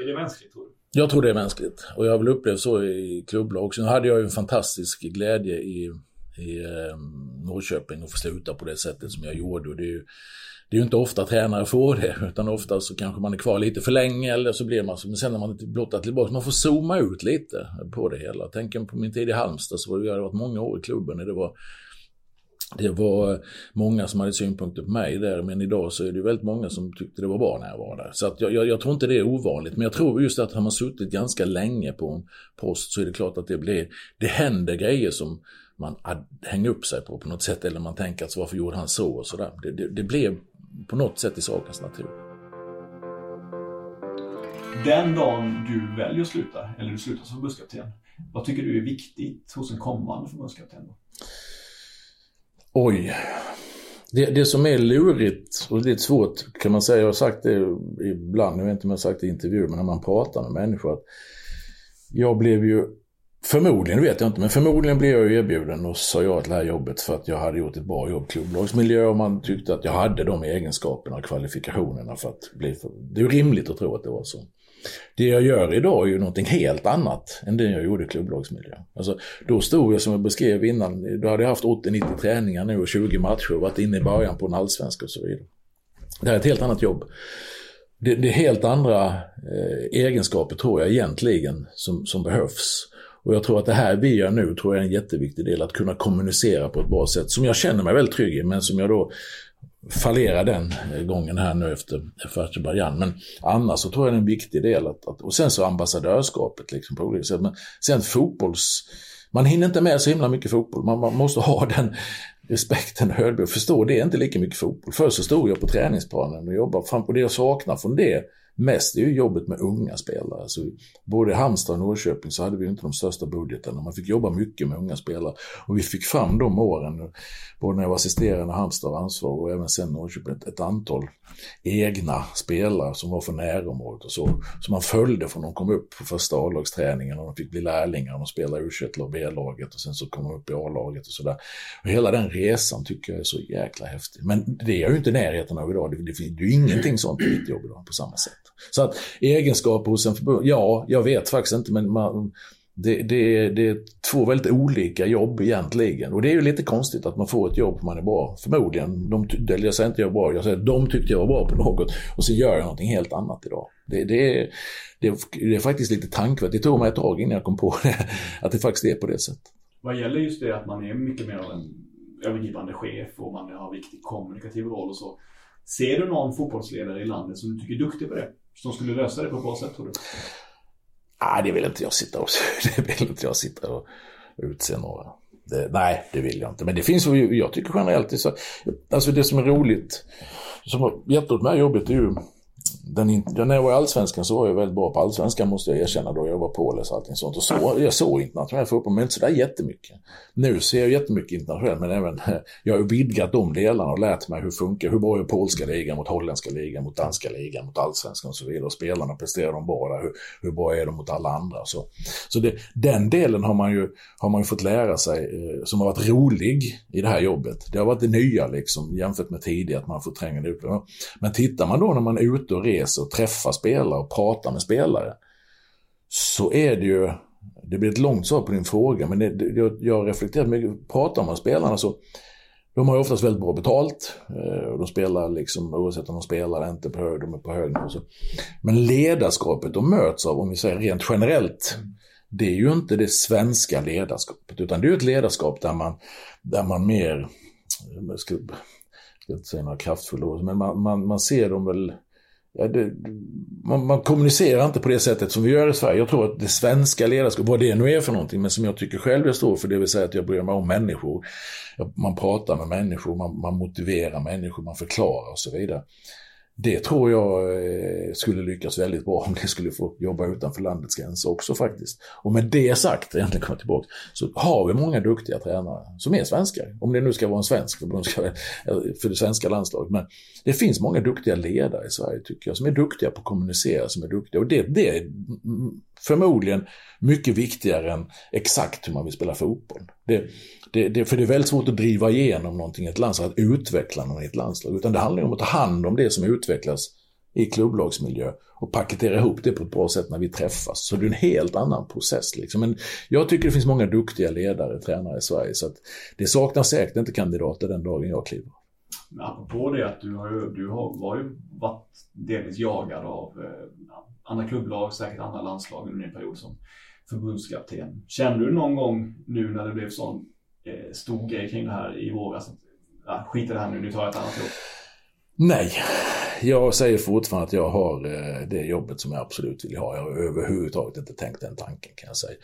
Är det mänskligt tror du? Jag tror det är mänskligt. Och jag har väl upplevt så i klubblag också. Nu hade jag ju en fantastisk glädje i, i eh, Norrköping att få sluta på det sättet som jag gjorde. Och det är ju, det är ju inte ofta tränare får det, utan ofta så kanske man är kvar lite för länge eller så blir man så, men sen när man blottar tillbaka, man får zooma ut lite på det hela. Tänk på min tid i Halmstad så var det, jag hade varit många år i klubben det var det var många som hade synpunkter på mig där, men idag så är det väldigt många som tyckte det var bra när jag var där. Så att jag, jag, jag, tror inte det är ovanligt, men jag tror just att har man suttit ganska länge på en post så är det klart att det blir, det händer grejer som man hänger upp sig på på något sätt, eller man tänker att varför gjorde han så och sådär. Det, det, det blev på något sätt i sakens natur. Den dagen du väljer att sluta, eller du slutar som förbundskapten, vad tycker du är viktigt hos en kommande förbundskapten? Oj. Det, det som är lurigt och det är svårt kan man säga, jag har sagt det ibland, jag vet inte om jag har sagt det i intervjuer, men när man pratar med människor att jag blev ju Förmodligen vet jag inte, men förmodligen blev jag erbjuden och sa ja till det här jobbet för att jag hade gjort ett bra jobb klubblagsmiljö och man tyckte att jag hade de egenskaperna och kvalifikationerna för att bli... För... Det är ju rimligt att tro att det var så. Det jag gör idag är ju någonting helt annat än det jag gjorde i klubblagsmiljö. Alltså, då stod jag som jag beskrev innan, då hade jag haft 80-90 träningar nu och 20 matcher och varit inne i början på en allsvenska och så vidare. Det här är ett helt annat jobb. Det, det är helt andra eh, egenskaper tror jag egentligen som, som behövs. Och jag tror att det här vi gör nu tror jag är en jätteviktig del, att kunna kommunicera på ett bra sätt som jag känner mig väldigt trygg i, men som jag då fallerar den eh, gången här nu efter, efter Azerbajdzjan. Men annars så tror jag det är en viktig del. Att, att, och sen så ambassadörskapet liksom på olika sätt. Men sen fotbolls... Man hinner inte med så himla mycket fotboll. Man, man måste ha den respekten och. Förstå, det är inte lika mycket fotboll. Förr så stod jag på träningsplanen och jobbade fram det jag saknar från det mest är ju jobbet med unga spelare. Så både i Halmstad och Norrköping så hade vi inte de största budgeterna. Man fick jobba mycket med unga spelare. Och vi fick fram de åren, både när jag var assisterande i Halmstad och ansvar och även sen Norrköping, ett, ett antal egna spelare som var från närområdet och så. Som man följde från de kom upp på första A-lagsträningen och de fick bli lärlingar och de spelade u och B-laget och sen så kom de upp i A-laget och sådär. Och hela den resan tycker jag är så jäkla häftig. Men det är jag ju inte i närheten av idag. Det, det, det är ju ingenting sånt i mitt jobb idag på samma sätt. Så att egenskaper hos en förbund, ja, jag vet faktiskt inte men man, det, det, det, är två väldigt olika jobb egentligen. Och det är ju lite konstigt att man får ett jobb man är bra. Förmodligen, de, jag säger inte jag är bra, jag säger att de tyckte jag var bra på något och så gör jag någonting helt annat idag. Det, det, är, det, det är faktiskt lite tankvärt. Det tog mig ett tag innan jag kom på det, att det faktiskt är på det sättet. Vad gäller just det att man är mycket mer av en övergripande chef och man har viktig kommunikativ roll och så. Ser du någon fotbollsledare i landet som du tycker är duktig på det? Som skulle lösa det på ett bra sätt tror du? Nej, det vill inte jag sitta och, det vill inte jag sitta och utse några. Det, nej, det vill jag inte. Men det finns, jag tycker generellt, det, så, alltså det som är roligt, som har jätteroligt med jobbet är ju den, när jag var i Allsvenskan så var jag väldigt bra på Allsvenskan måste jag erkänna då. Jag var påläst och allting sånt. Och så, jag såg internationell fotboll, men inte sådär jättemycket. Nu ser jag jättemycket internationellt, men även jag har vidgat de delarna och lärt mig hur funkar, hur bra är polska ligan mot holländska ligan, mot danska ligan, mot allsvenskan och så vidare. Och spelarna presterar de bra där, hur, hur bra är de mot alla andra? Så, så det, den delen har man, ju, har man ju fått lära sig, eh, som har varit rolig i det här jobbet. Det har varit det nya liksom, jämfört med tidigare, att man får tränga ut. Men tittar man då när man är ute och reser reser och träffar spelare och pratar med spelare så är det ju, det blir ett långt svar på din fråga, men det, jag jag reflekterar mycket, pratar man med spelarna så de har ju oftast väldigt bra betalt. Eh, och de spelar liksom, oavsett om de spelar eller inte, på hög, de är på hög nivå. Men ledarskapet de möts av, om vi säger rent generellt, det är ju inte det svenska ledarskapet, utan det är ju ett ledarskap där man, där man mer, jag ska, jag ska inte säga några kraftfulla ord, men man, man, man ser dem väl Ja, det, man, man, kommunicerar inte på det sättet som vi gör i Sverige. Jag tror att det svenska ledarskapet, vad det nu är för någonting, men som jag tycker själv jag står för, det vill säga att jag bryr mig om människor. Man pratar med människor, man, man motiverar människor, man förklarar och så vidare. Det tror jag eh, skulle lyckas väldigt bra om det skulle få jobba utanför landets gränser också faktiskt. Och med det sagt, egentligen komma tillbaka, så har vi många duktiga tränare som är svenskar. Om det nu ska vara en svensk eh, för det svenska landslaget. Men det finns många duktiga ledare i Sverige tycker jag, som är duktiga på att kommunicera, som är duktiga. Och det, det är förmodligen mycket viktigare än exakt hur man vill spela fotboll. Det, det, det, för det är väldigt svårt att driva igenom någonting i ett landslag, att utveckla någon i ett landslag. Utan det handlar om att ta hand om det som utvecklas i klubblagsmiljö och paketera ihop det på ett bra sätt när vi träffas. Så det är en helt annan process. Liksom. Men jag tycker det finns många duktiga ledare, tränare i Sverige. Så att det saknas säkert inte kandidater den dagen jag kliver. Men apropå det att du har ju, du har, var ju varit delvis jagad av eh, andra klubblag, säkert andra landslag under din period som förbundskapten. Kände du någon gång nu när det blev sån eh, stor grej kring det här i våras att ja, skit i det här nu, nu tar jag ett annat jobb? Nej, jag säger fortfarande att jag har eh, det jobbet som jag absolut vill ha. Jag har överhuvudtaget inte tänkt den tanken kan jag säga.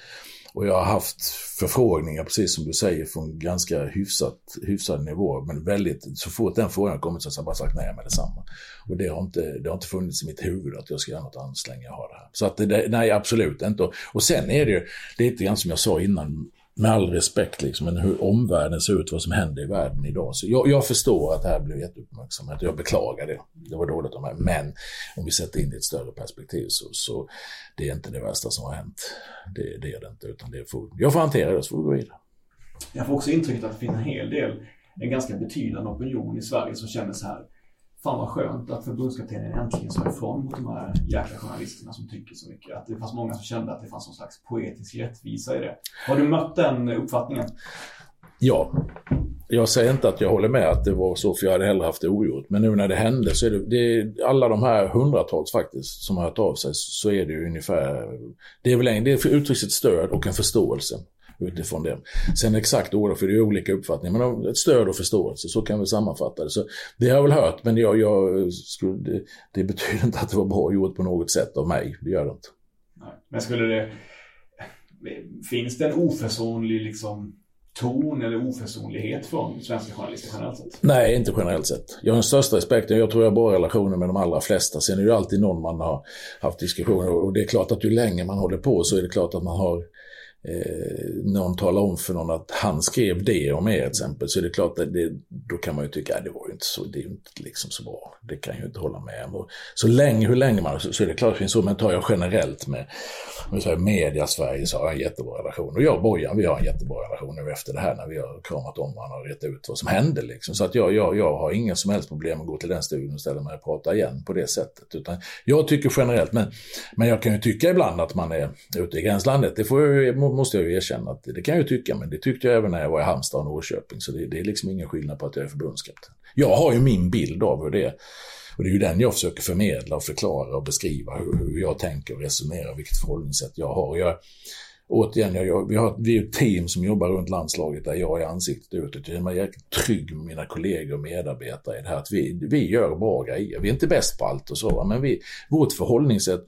Och jag har haft förfrågningar, precis som du säger, från ganska hyfsat, hyfsad nivå. Men väldigt, så fort den frågan kommit så har jag bara sagt nej med detsamma. Och det har, inte, det har inte funnits i mitt huvud att jag ska göra något annat så länge jag har det här. Så att det, nej, absolut inte. Och sen är det ju lite grann som jag sa innan, med all respekt, liksom, men hur omvärlden ser ut, vad som händer i världen idag. Så jag, jag förstår att det här blev jätteuppmärksamhet och jag beklagar det. Det var dåligt av mig. Men om vi sätter in det i ett större perspektiv så, så det är inte det värsta som har hänt. Det, det är det inte, utan det får, jag får hantera det så får vi gå vidare. Jag får också intrycket att det finns en hel del, en ganska betydande opinion i Sverige som känner så här Fan vad skönt att förbundskaptenen äntligen sa ifrån mot de här jäkla journalisterna som tycker så mycket. Att det fanns många som kände att det fanns någon slags poetisk rättvisa i det. Har du mött den uppfattningen? Ja. Jag säger inte att jag håller med att det var så, för jag hade hellre haft det ogjort. Men nu när det hände så är det, det är alla de här hundratals faktiskt som har hört av sig så är det ju ungefär, det är väl en, det uttrycks ett stöd och en förståelse utifrån det. Sen exakt ord, för det är olika uppfattningar, men ett stöd och förståelse, så kan vi sammanfatta det. Så det har jag väl hört, men jag, jag skulle, det, det, betyder inte att det var bra gjort på något sätt av mig. Det gör det inte. Nej. Men skulle det... Finns det en oförsonlig liksom ton eller oförsonlighet från svenska journalister generellt sett? Nej, inte generellt sett. Jag har den största respekten. Jag tror jag har bra relationer med de allra flesta. Sen är det ju alltid någon man har haft diskussioner och det är klart att ju längre man håller på så är det klart att man har eh, någon talar om för någon att han skrev det om er till exempel, så är det klart att det, då kan man ju tycka att det var ju inte så, det är ju inte liksom så bra. Det kan jag ju inte hålla med om. Så länge, hur länge man, så, så är det klart att det finns så, men tar jag generellt med, om vi säger media Sverige så har jag en jättebra relation. Och jag och Bojan, vi har en jättebra relation nu efter det här när vi har kramat om varandra och rätt ut vad som hände liksom. Så att jag, jag, jag har inga som helst problem att gå till den studion och ställa mig och prata igen på det sättet. Utan jag tycker generellt, men, men jag kan ju tycka ibland att man är ute i gränslandet. Det får jag, måste jag ju erkänna att det kan jag ju tycka, men det tyckte jag även när jag var i Halmstad och Norrköping. Så det, det är liksom ingen skillnad på att jag är förbundskapten. Jag har ju min bild av hur det är. Och det är ju den jag försöker förmedla och förklara och beskriva hur, hur jag tänker och resonerar, vilket förhållningssätt jag har. Jag, återigen, jag, jag, vi, har, vi är ett team som jobbar runt landslaget där jag är ansiktet utåt. Jag känner mig jäkligt trygg med mina kollegor och medarbetare i det här. Att vi, vi gör bra grejer. Vi är inte bäst på allt och så, men vi, vårt förhållningssätt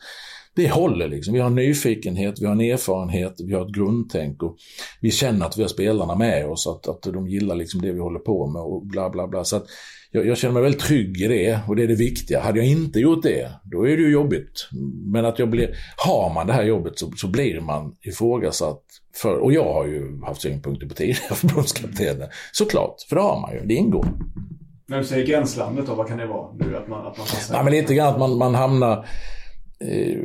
det håller liksom. Vi har en nyfikenhet, vi har en erfarenhet, vi har ett grundtänk och vi känner att vi har spelarna med oss, att, att de gillar liksom det vi håller på med och bla bla bla. Så att jag, jag känner mig väldigt trygg i det och det är det viktiga. Hade jag inte gjort det, då är det ju jobbigt. Men att jag blir, har man det här jobbet så, så blir man ifrågasatt. För, och jag har ju haft synpunkter på tidigare förbundskaptener, såklart. För det har man ju, det ingår. När du säger gränslandet då, vad kan det vara? Nu, att man, att man Nej, men lite grann att man, man hamnar eh,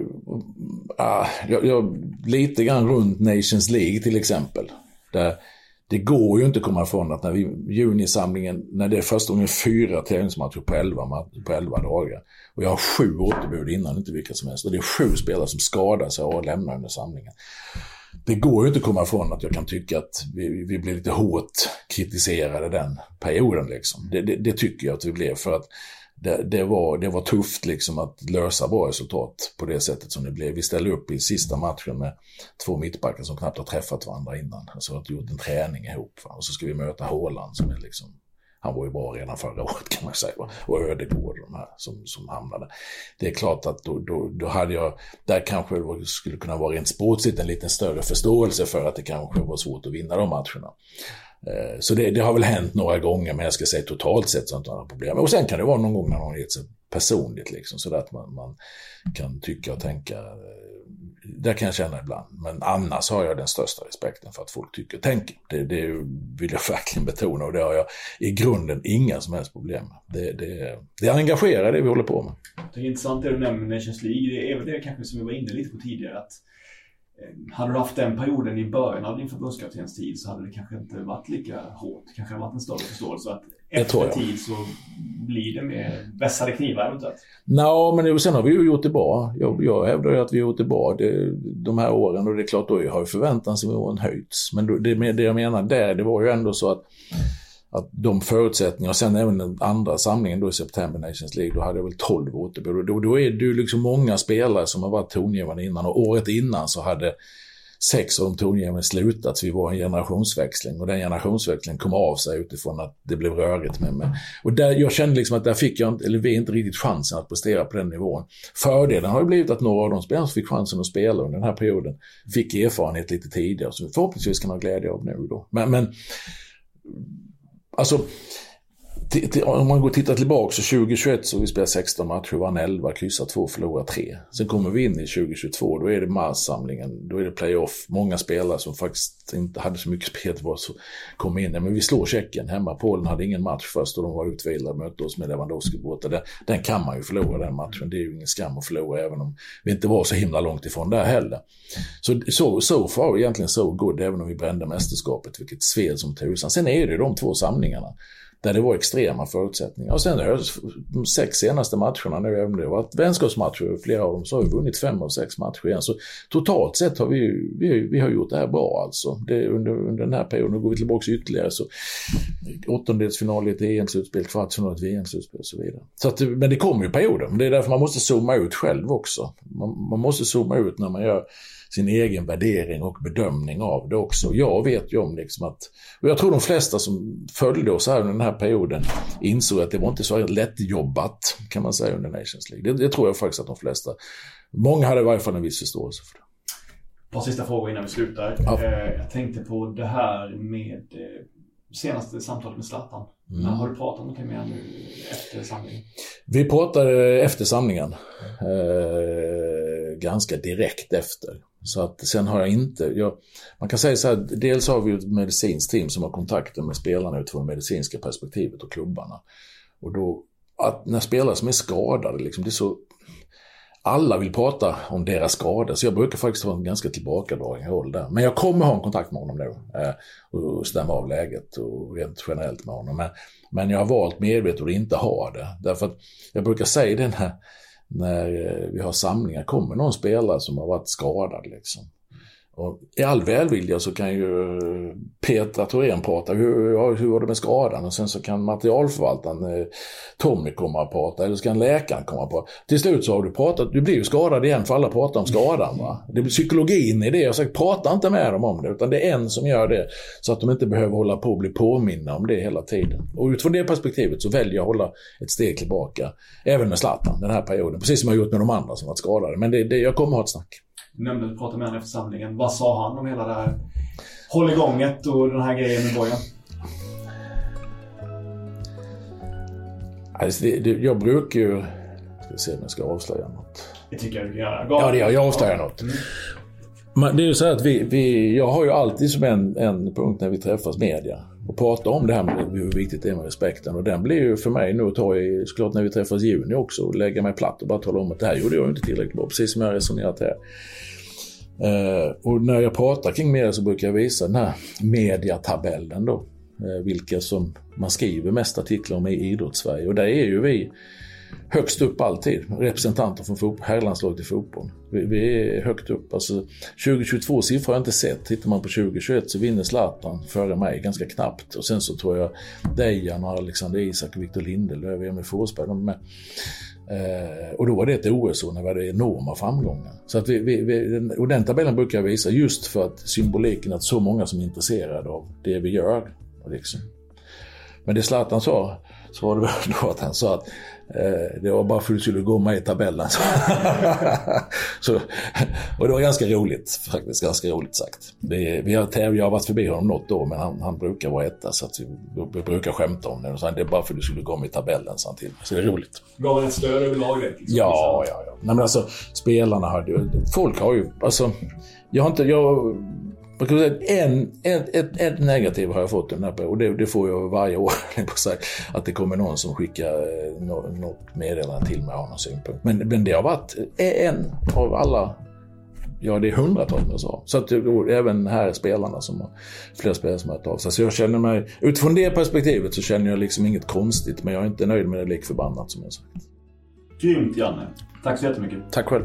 ah, jag, jag, lite grann runt Nations League till exempel. Där det går ju inte att komma ifrån att när vi, junisamlingen, när det är första gången fyra tävlingsmatcher på 11, på 11 dagar. Och jag har sju återbud innan, inte vilka som helst. Och det är sju spelare som skadar sig och lämnar under samlingen. Det går ju inte att komma ifrån att jag kan tycka att vi, vi blev lite hårt kritiserade den perioden. Liksom. Det, det, det tycker jag att vi blev. för att det, det, var, det var tufft liksom att lösa bra resultat på det sättet som det blev. Vi ställde upp i sista matchen med två mittbackar som knappt har träffat varandra innan. Alltså har gjort en träning ihop. Va? Och så ska vi möta Håland som är liksom, han var ju bra redan förra året kan man säga. Va? Och Ödegård de här som, som hamnade. Det är klart att då, då, då hade jag, där kanske det skulle kunna vara rent sportsligt en lite större förståelse för att det kanske var svårt att vinna de matcherna. Eh, så det, det, har väl hänt några gånger, men jag ska säga totalt sett så har inte några problem. Och sen kan det vara någon gång när någon har gett sig personligt, liksom, så att man, man kan tycka och tänka. Eh, det kan jag känna ibland. Men annars har jag den största respekten för att folk tycker och tänker. Det, det vill jag verkligen betona och det har jag i grunden inga som helst problem med. Det, det, det engagerar det vi håller på med. Det är intressant det du nämner med Nations League. Det är väl det kanske som vi var inne lite på tidigare. att hade du haft den perioden i början av din förbundskaptenstid så hade det kanske inte varit lika hårt. Det kanske hade varit en större förståelse att efter tid så blir det mer vässade knivar eventuellt. Nej, men sen har vi ju gjort det bra. Jag, jag hävdar ju att vi har gjort det bra det, de här åren och det är klart då har ju förväntansnivån höjts. Men det, det jag menar där, det var ju ändå så att att de förutsättningarna, och sen även den andra samlingen då i September Nations League, då hade jag väl 12 återbud. Då, då är det ju liksom många spelare som har varit tongivande innan och året innan så hade sex av de tongivande slutat, så vi var en generationsväxling och den generationsväxlingen kom av sig utifrån att det blev rörigt med mig. Och där, jag kände liksom att där fick jag, eller vi inte riktigt chansen att prestera på den nivån. Fördelen har ju blivit att några av de spelarna som fick chansen att spela under den här perioden fick erfarenhet lite tidigare, som förhoppningsvis kan ha glädje av nu då. Men, men Alltså, om man går och tittar tillbaka så 2021 så vi spelat 16 matcher, vann 11, kryssat 2, förlorade 3. Sen kommer vi in i 2022, då är det marssamlingen, då är det playoff. Många spelare som faktiskt inte hade så mycket speltid så kom in. Men vi slår Tjeckien hemma. Polen hade ingen match först och de var utvilade, och mötte oss med Lewandowski borta. Den, den kan man ju förlora den matchen. Det är ju ingen skam att förlora även om vi inte var så himla långt ifrån där heller. Så so, so far egentligen so good, även om vi brände mästerskapet, vilket sved som tusan. Sen är det de två samlingarna där det var extrema förutsättningar. Och sen de sex senaste matcherna nu, även det har varit vänskapsmatcher, flera av dem, så har vi vunnit fem av sex matcher igen. Så totalt sett har vi, vi, vi har gjort det här bra alltså. Det, under, under den här perioden, går vi tillbaka ytterligare så åttondelsfinal i ett EM-slutspel, kvartsfinal i ett VM-slutspel och så vidare. Så att, men det kommer ju perioder. Det är därför man måste zooma ut själv också. Man, man måste zooma ut när man gör sin egen värdering och bedömning av det också. Jag vet ju om liksom att, och jag tror de flesta som följde oss här under den här perioden insåg att det var inte så lättjobbat kan man säga under Nations League. Det, det tror jag faktiskt att de flesta, många hade i varje fall en viss förståelse för det. Ett par sista frågor innan vi slutar. Ja. Eh, jag tänkte på det här med eh, senaste samtalet med Zlatan. Mm. Har du pratat någonting med honom nu efter samlingen? Vi pratade efter samlingen. Eh, ganska direkt efter. Så att sen har jag inte, jag, man kan säga så här, dels har vi ju ett medicinskt team som har kontakter med spelarna utifrån det medicinska perspektivet och klubbarna. Och då, att när spelare som är skadade, liksom, det är så, alla vill prata om deras skador, så jag brukar faktiskt ha en ganska tillbakadragen roll där. Men jag kommer ha en kontakt med honom nu eh, och stämma av läget och rent generellt med honom. Men, men jag har valt medvetet att inte ha det. Därför att jag brukar säga det när, när eh, vi har samlingar, kommer någon spelare som har varit skadad liksom. Och I all välvilja så kan ju Petra Thorén prata, hur, hur var det med skadan? Och sen så kan materialförvaltaren eh, Tommy komma och prata, eller så kan läkaren komma och prata. Till slut så har du pratat, du blir ju skadad igen för alla pratar om skadan. Va? Det blir psykologin i det, jag har sagt prata inte med dem om det, utan det är en som gör det. Så att de inte behöver hålla på och bli påminna om det hela tiden. Och utifrån det perspektivet så väljer jag att hålla ett steg tillbaka, även med Zlatan den här perioden. Precis som jag har gjort med de andra som varit skadade. Men det, det, jag kommer ha ett snack. Du nämnde att du pratade med honom efter samlingen. Vad sa han om hela det här hålligånget och den här grejen med Bojan? Alltså det, det, jag brukar ju... Ska se om jag ska avslöja något. Det tycker jag du kan göra. Ja, det gör jag. avslöjar något. Mm. Men det är ju så att vi, vi, jag har ju alltid som en, en punkt när vi träffas media och prata om det här med hur viktigt det är med respekten. Och den blir ju för mig nu att ta i, såklart när vi träffas i juni också, och lägga mig platt och bara tala om att det här gjorde jag inte tillräckligt bra, precis som jag resonerat här. Uh, och när jag pratar kring media så brukar jag visa den här mediatabellen då. Uh, vilka som man skriver mest artiklar om i idrottssverige. Och där är ju vi högst upp alltid. Representanter från herrlandslaget i fotboll. Vi, vi, är högt upp. Alltså, 2022 siffror har jag inte sett. Tittar man på 2021 så vinner Zlatan före mig ganska knappt. Och sen så tror jag Dejan och Alexander Isak och Victor Lindelöf, Emil Forsberg, de är med. Eh, och då var det ett OS när vi hade enorma framgångar. Så att vi, vi, vi, och den tabellen brukar jag visa just för att symboliken att så många som är intresserade av det vi gör. Liksom. Men det Zlatan sa, så var det väl då att han sa att det var bara för att du skulle gå med i tabellen. så, och det var ganska roligt, faktiskt ganska roligt sagt. Det, vi har, jag har varit förbi honom något år, men han, han brukar vara etta så att vi, vi brukar skämta om det. Så det är bara för att du skulle gå med i tabellen, sa han till mig. Så det är roligt. Gav han ett stöd överlag? det, Liksom, Ja, ja, ja. Nej, men alltså spelarna har ju, folk har ju, alltså, jag har inte, jag man kan säga en, ett, ett, ett negativ har jag fått den här och det, det får jag varje år. På sig, att det kommer någon som skickar eh, något meddelande till mig och har någon synpunkt. Men, men det har varit en av alla, ja det är hundratals som jag sa. Så att även här spelarna som har, flera spelare som har hört av sig. Så jag känner mig, utifrån det perspektivet så känner jag liksom inget konstigt, men jag är inte nöjd med det lik förbannat som jag sagt. Grymt Janne. Tack så jättemycket. Tack själv.